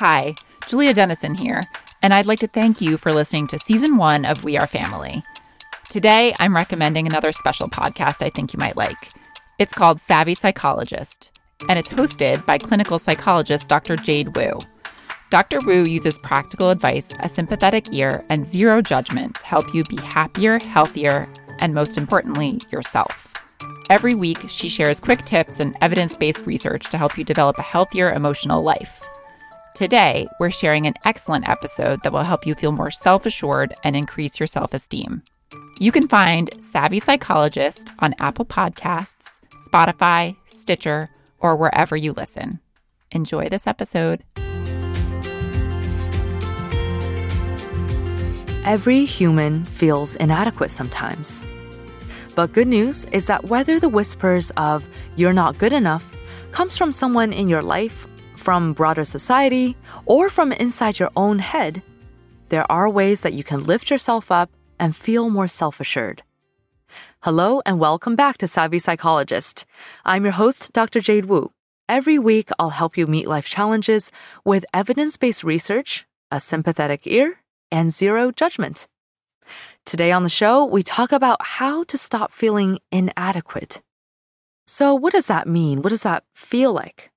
Hi, Julia Dennison here, and I'd like to thank you for listening to season one of We Are Family. Today, I'm recommending another special podcast I think you might like. It's called Savvy Psychologist, and it's hosted by clinical psychologist Dr. Jade Wu. Dr. Wu uses practical advice, a sympathetic ear, and zero judgment to help you be happier, healthier, and most importantly, yourself. Every week, she shares quick tips and evidence based research to help you develop a healthier emotional life. Today, we're sharing an excellent episode that will help you feel more self assured and increase your self esteem. You can find Savvy Psychologist on Apple Podcasts, Spotify, Stitcher, or wherever you listen. Enjoy this episode. Every human feels inadequate sometimes. But good news is that whether the whispers of you're not good enough comes from someone in your life, from broader society, or from inside your own head, there are ways that you can lift yourself up and feel more self assured. Hello and welcome back to Savvy Psychologist. I'm your host, Dr. Jade Wu. Every week, I'll help you meet life challenges with evidence based research, a sympathetic ear, and zero judgment. Today on the show, we talk about how to stop feeling inadequate. So, what does that mean? What does that feel like?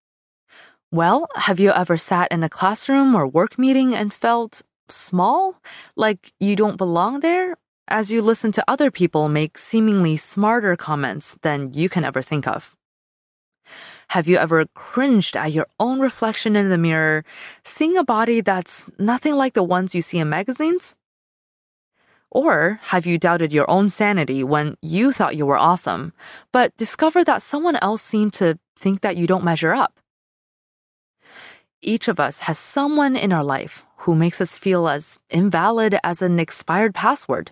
Well, have you ever sat in a classroom or work meeting and felt small? Like you don't belong there? As you listen to other people make seemingly smarter comments than you can ever think of. Have you ever cringed at your own reflection in the mirror, seeing a body that's nothing like the ones you see in magazines? Or have you doubted your own sanity when you thought you were awesome, but discovered that someone else seemed to think that you don't measure up? Each of us has someone in our life who makes us feel as invalid as an expired password.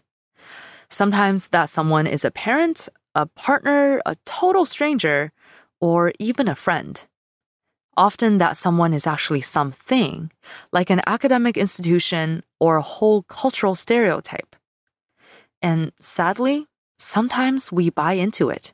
Sometimes that someone is a parent, a partner, a total stranger, or even a friend. Often that someone is actually something, like an academic institution or a whole cultural stereotype. And sadly, sometimes we buy into it.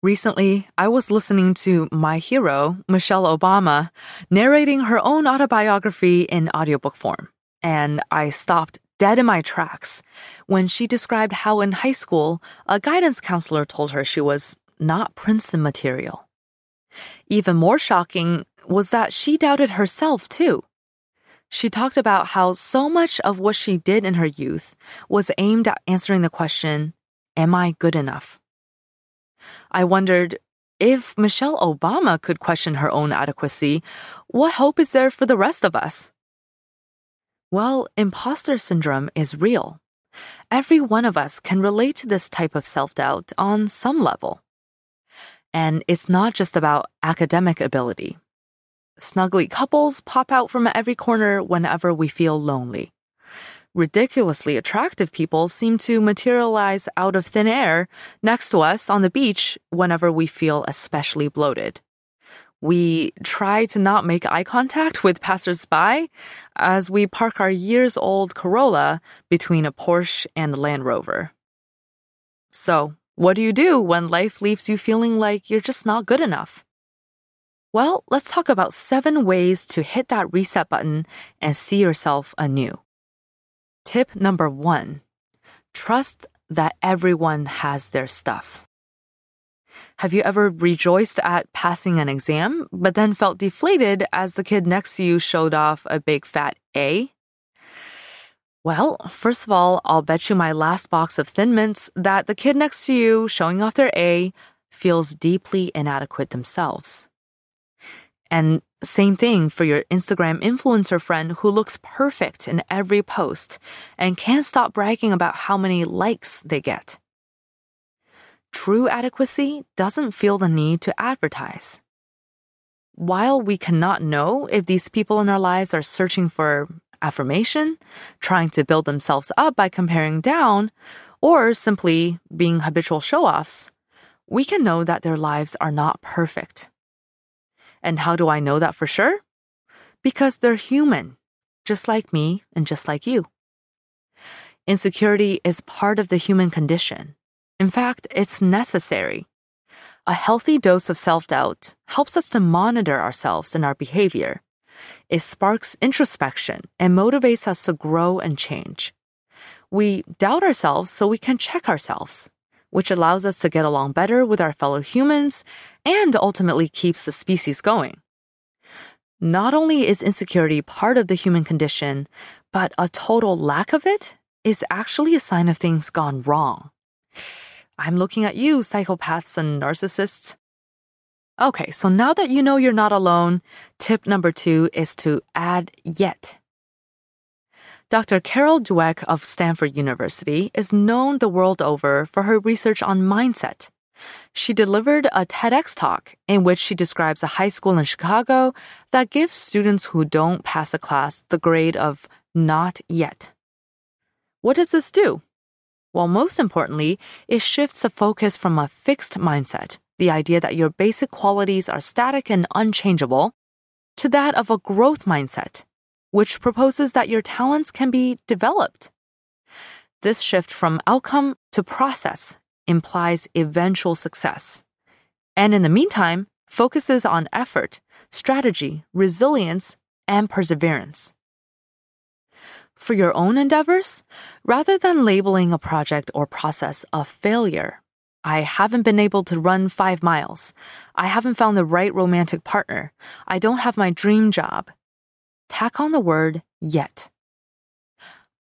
Recently, I was listening to my hero, Michelle Obama, narrating her own autobiography in audiobook form, and I stopped dead in my tracks when she described how in high school, a guidance counselor told her she was not Princeton material. Even more shocking was that she doubted herself too. She talked about how so much of what she did in her youth was aimed at answering the question, Am I good enough? I wondered if Michelle Obama could question her own adequacy, what hope is there for the rest of us? Well, imposter syndrome is real. Every one of us can relate to this type of self doubt on some level. And it's not just about academic ability. Snuggly couples pop out from every corner whenever we feel lonely. Ridiculously attractive people seem to materialize out of thin air next to us on the beach whenever we feel especially bloated. We try to not make eye contact with passersby as we park our years old Corolla between a Porsche and a Land Rover. So, what do you do when life leaves you feeling like you're just not good enough? Well, let's talk about seven ways to hit that reset button and see yourself anew. Tip number one trust that everyone has their stuff. Have you ever rejoiced at passing an exam, but then felt deflated as the kid next to you showed off a big fat A? Well, first of all, I'll bet you my last box of Thin Mints that the kid next to you showing off their A feels deeply inadequate themselves. And same thing for your Instagram influencer friend who looks perfect in every post and can't stop bragging about how many likes they get. True adequacy doesn't feel the need to advertise. While we cannot know if these people in our lives are searching for affirmation, trying to build themselves up by comparing down, or simply being habitual show offs, we can know that their lives are not perfect. And how do I know that for sure? Because they're human, just like me and just like you. Insecurity is part of the human condition. In fact, it's necessary. A healthy dose of self doubt helps us to monitor ourselves and our behavior, It sparks introspection and motivates us to grow and change. We doubt ourselves so we can check ourselves, which allows us to get along better with our fellow humans and ultimately keeps the species going. Not only is insecurity part of the human condition, but a total lack of it is actually a sign of things gone wrong. I'm looking at you, psychopaths and narcissists. Okay, so now that you know you're not alone, tip number two is to add yet. Dr. Carol Dweck of Stanford University is known the world over for her research on mindset. She delivered a TEDx talk in which she describes a high school in Chicago that gives students who don't pass a class the grade of not yet. What does this do? Well, most importantly, it shifts the focus from a fixed mindset, the idea that your basic qualities are static and unchangeable, to that of a growth mindset, which proposes that your talents can be developed. This shift from outcome to process implies eventual success. And in the meantime, focuses on effort, strategy, resilience, and perseverance. For your own endeavors, rather than labeling a project or process a failure, I haven't been able to run five miles. I haven't found the right romantic partner. I don't have my dream job. Tack on the word yet.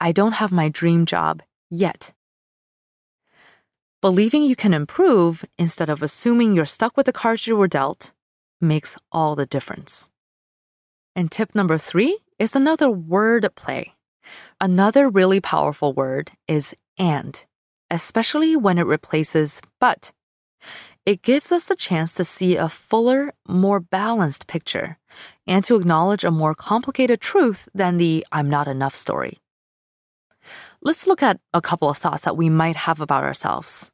I don't have my dream job yet. Believing you can improve instead of assuming you're stuck with the cards you were dealt makes all the difference. And tip number three is another word play. Another really powerful word is and, especially when it replaces but. It gives us a chance to see a fuller, more balanced picture and to acknowledge a more complicated truth than the I'm not enough story. Let's look at a couple of thoughts that we might have about ourselves.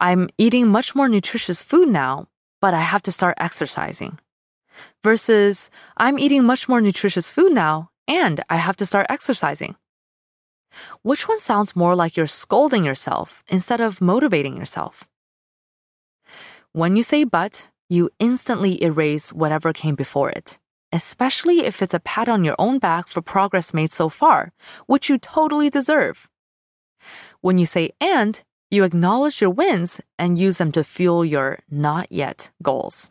I'm eating much more nutritious food now, but I have to start exercising. Versus, I'm eating much more nutritious food now, and I have to start exercising. Which one sounds more like you're scolding yourself instead of motivating yourself? When you say but, you instantly erase whatever came before it, especially if it's a pat on your own back for progress made so far, which you totally deserve. When you say and, you acknowledge your wins and use them to fuel your not yet goals.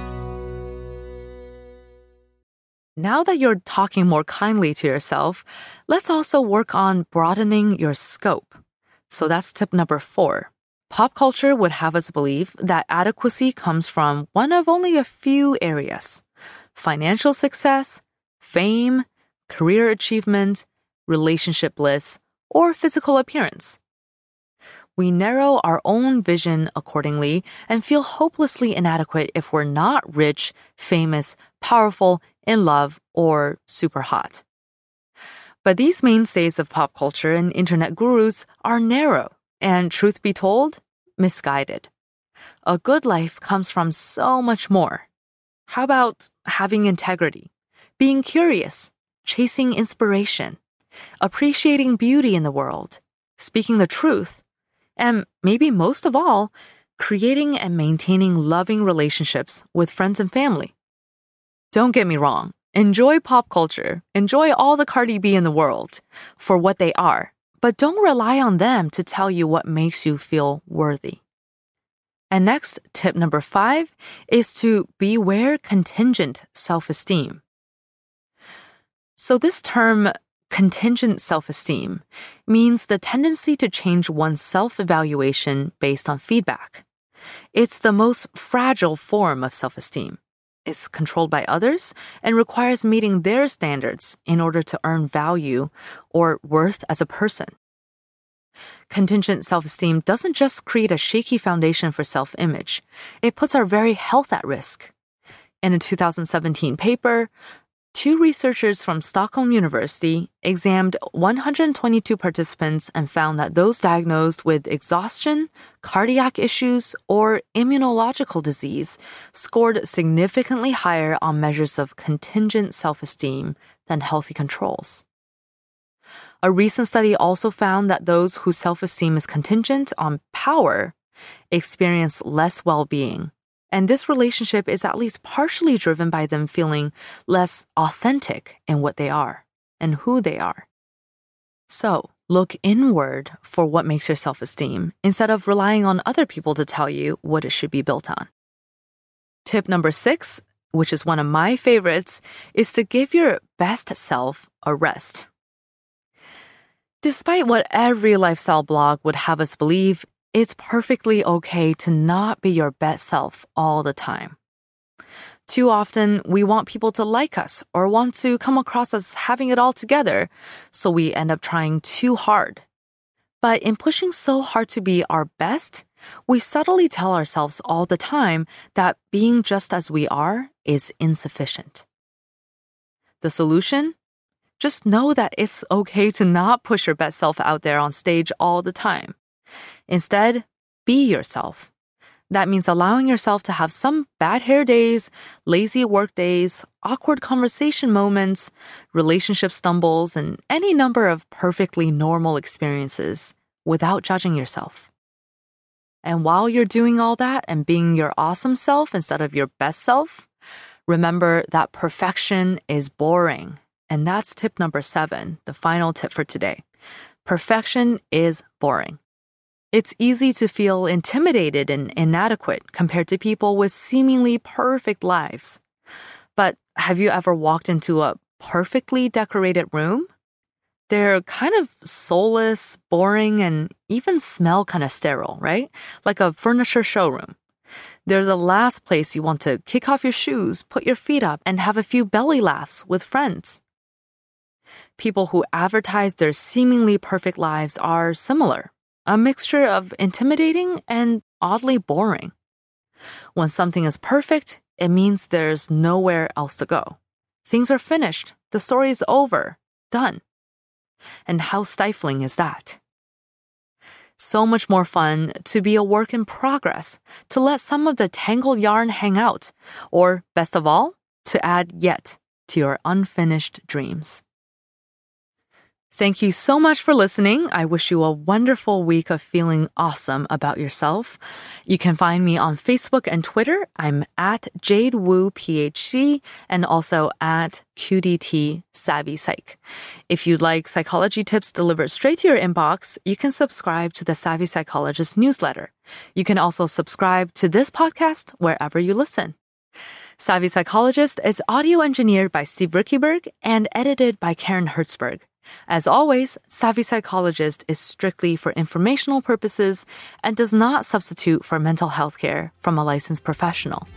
Now that you're talking more kindly to yourself, let's also work on broadening your scope. So that's tip number four. Pop culture would have us believe that adequacy comes from one of only a few areas financial success, fame, career achievement, relationship bliss, or physical appearance. We narrow our own vision accordingly and feel hopelessly inadequate if we're not rich, famous, powerful, in love, or super hot. But these mainstays of pop culture and internet gurus are narrow and, truth be told, misguided. A good life comes from so much more. How about having integrity, being curious, chasing inspiration, appreciating beauty in the world, speaking the truth, and maybe most of all, creating and maintaining loving relationships with friends and family? Don't get me wrong. Enjoy pop culture. Enjoy all the Cardi B in the world for what they are, but don't rely on them to tell you what makes you feel worthy. And next, tip number five is to beware contingent self esteem. So, this term, contingent self esteem, means the tendency to change one's self evaluation based on feedback. It's the most fragile form of self esteem is controlled by others, and requires meeting their standards in order to earn value or worth as a person. Contingent self esteem doesn't just create a shaky foundation for self image, it puts our very health at risk. In a 2017 paper, two researchers from Stockholm University examined 122 participants and found that those diagnosed with exhaustion, cardiac issues, or immunological disease scored significantly higher on measures of contingent self esteem than healthy controls. A recent study also found that those whose self esteem is contingent on power experience less well being and this relationship is at least partially driven by them feeling less authentic in what they are and who they are. So, look inward for what makes your self esteem instead of relying on other people to tell you what it should be built on. Tip number six, which is one of my favorites, is to give your best self a rest. Despite what every lifestyle blog would have us believe, it's perfectly okay to not be your best self all the time. Too often, we want people to like us or want to come across as having it all together, so we end up trying too hard. But in pushing so hard to be our best, we subtly tell ourselves all the time that being just as we are is insufficient. The solution? Just know that it's okay to not push your best self out there on stage all the time. Instead, be yourself. That means allowing yourself to have some bad hair days, lazy work days, awkward conversation moments, relationship stumbles, and any number of perfectly normal experiences without judging yourself. And while you're doing all that and being your awesome self instead of your best self, remember that perfection is boring. And that's tip number seven, the final tip for today. Perfection is boring. It's easy to feel intimidated and inadequate compared to people with seemingly perfect lives. But have you ever walked into a perfectly decorated room? They're kind of soulless, boring, and even smell kind of sterile, right? Like a furniture showroom. They're the last place you want to kick off your shoes, put your feet up, and have a few belly laughs with friends. People who advertise their seemingly perfect lives are similar a mixture of intimidating and oddly boring. When something is perfect, it means there's nowhere else to go. Things are finished, the story is over, done. And how stifling is that? So much more fun to be a work in progress, to let some of the tangled yarn hang out, or best of all, to add yet to your unfinished dreams. Thank you so much for listening. I wish you a wonderful week of feeling awesome about yourself. You can find me on Facebook and Twitter. I'm at Jade Wu PhD and also at QDT Savvy Psych. If you'd like psychology tips delivered straight to your inbox, you can subscribe to the Savvy Psychologist newsletter. You can also subscribe to this podcast wherever you listen. Savvy Psychologist is audio engineered by Steve Riekeberg and edited by Karen Hertzberg. As always, Savvy Psychologist is strictly for informational purposes and does not substitute for mental health care from a licensed professional.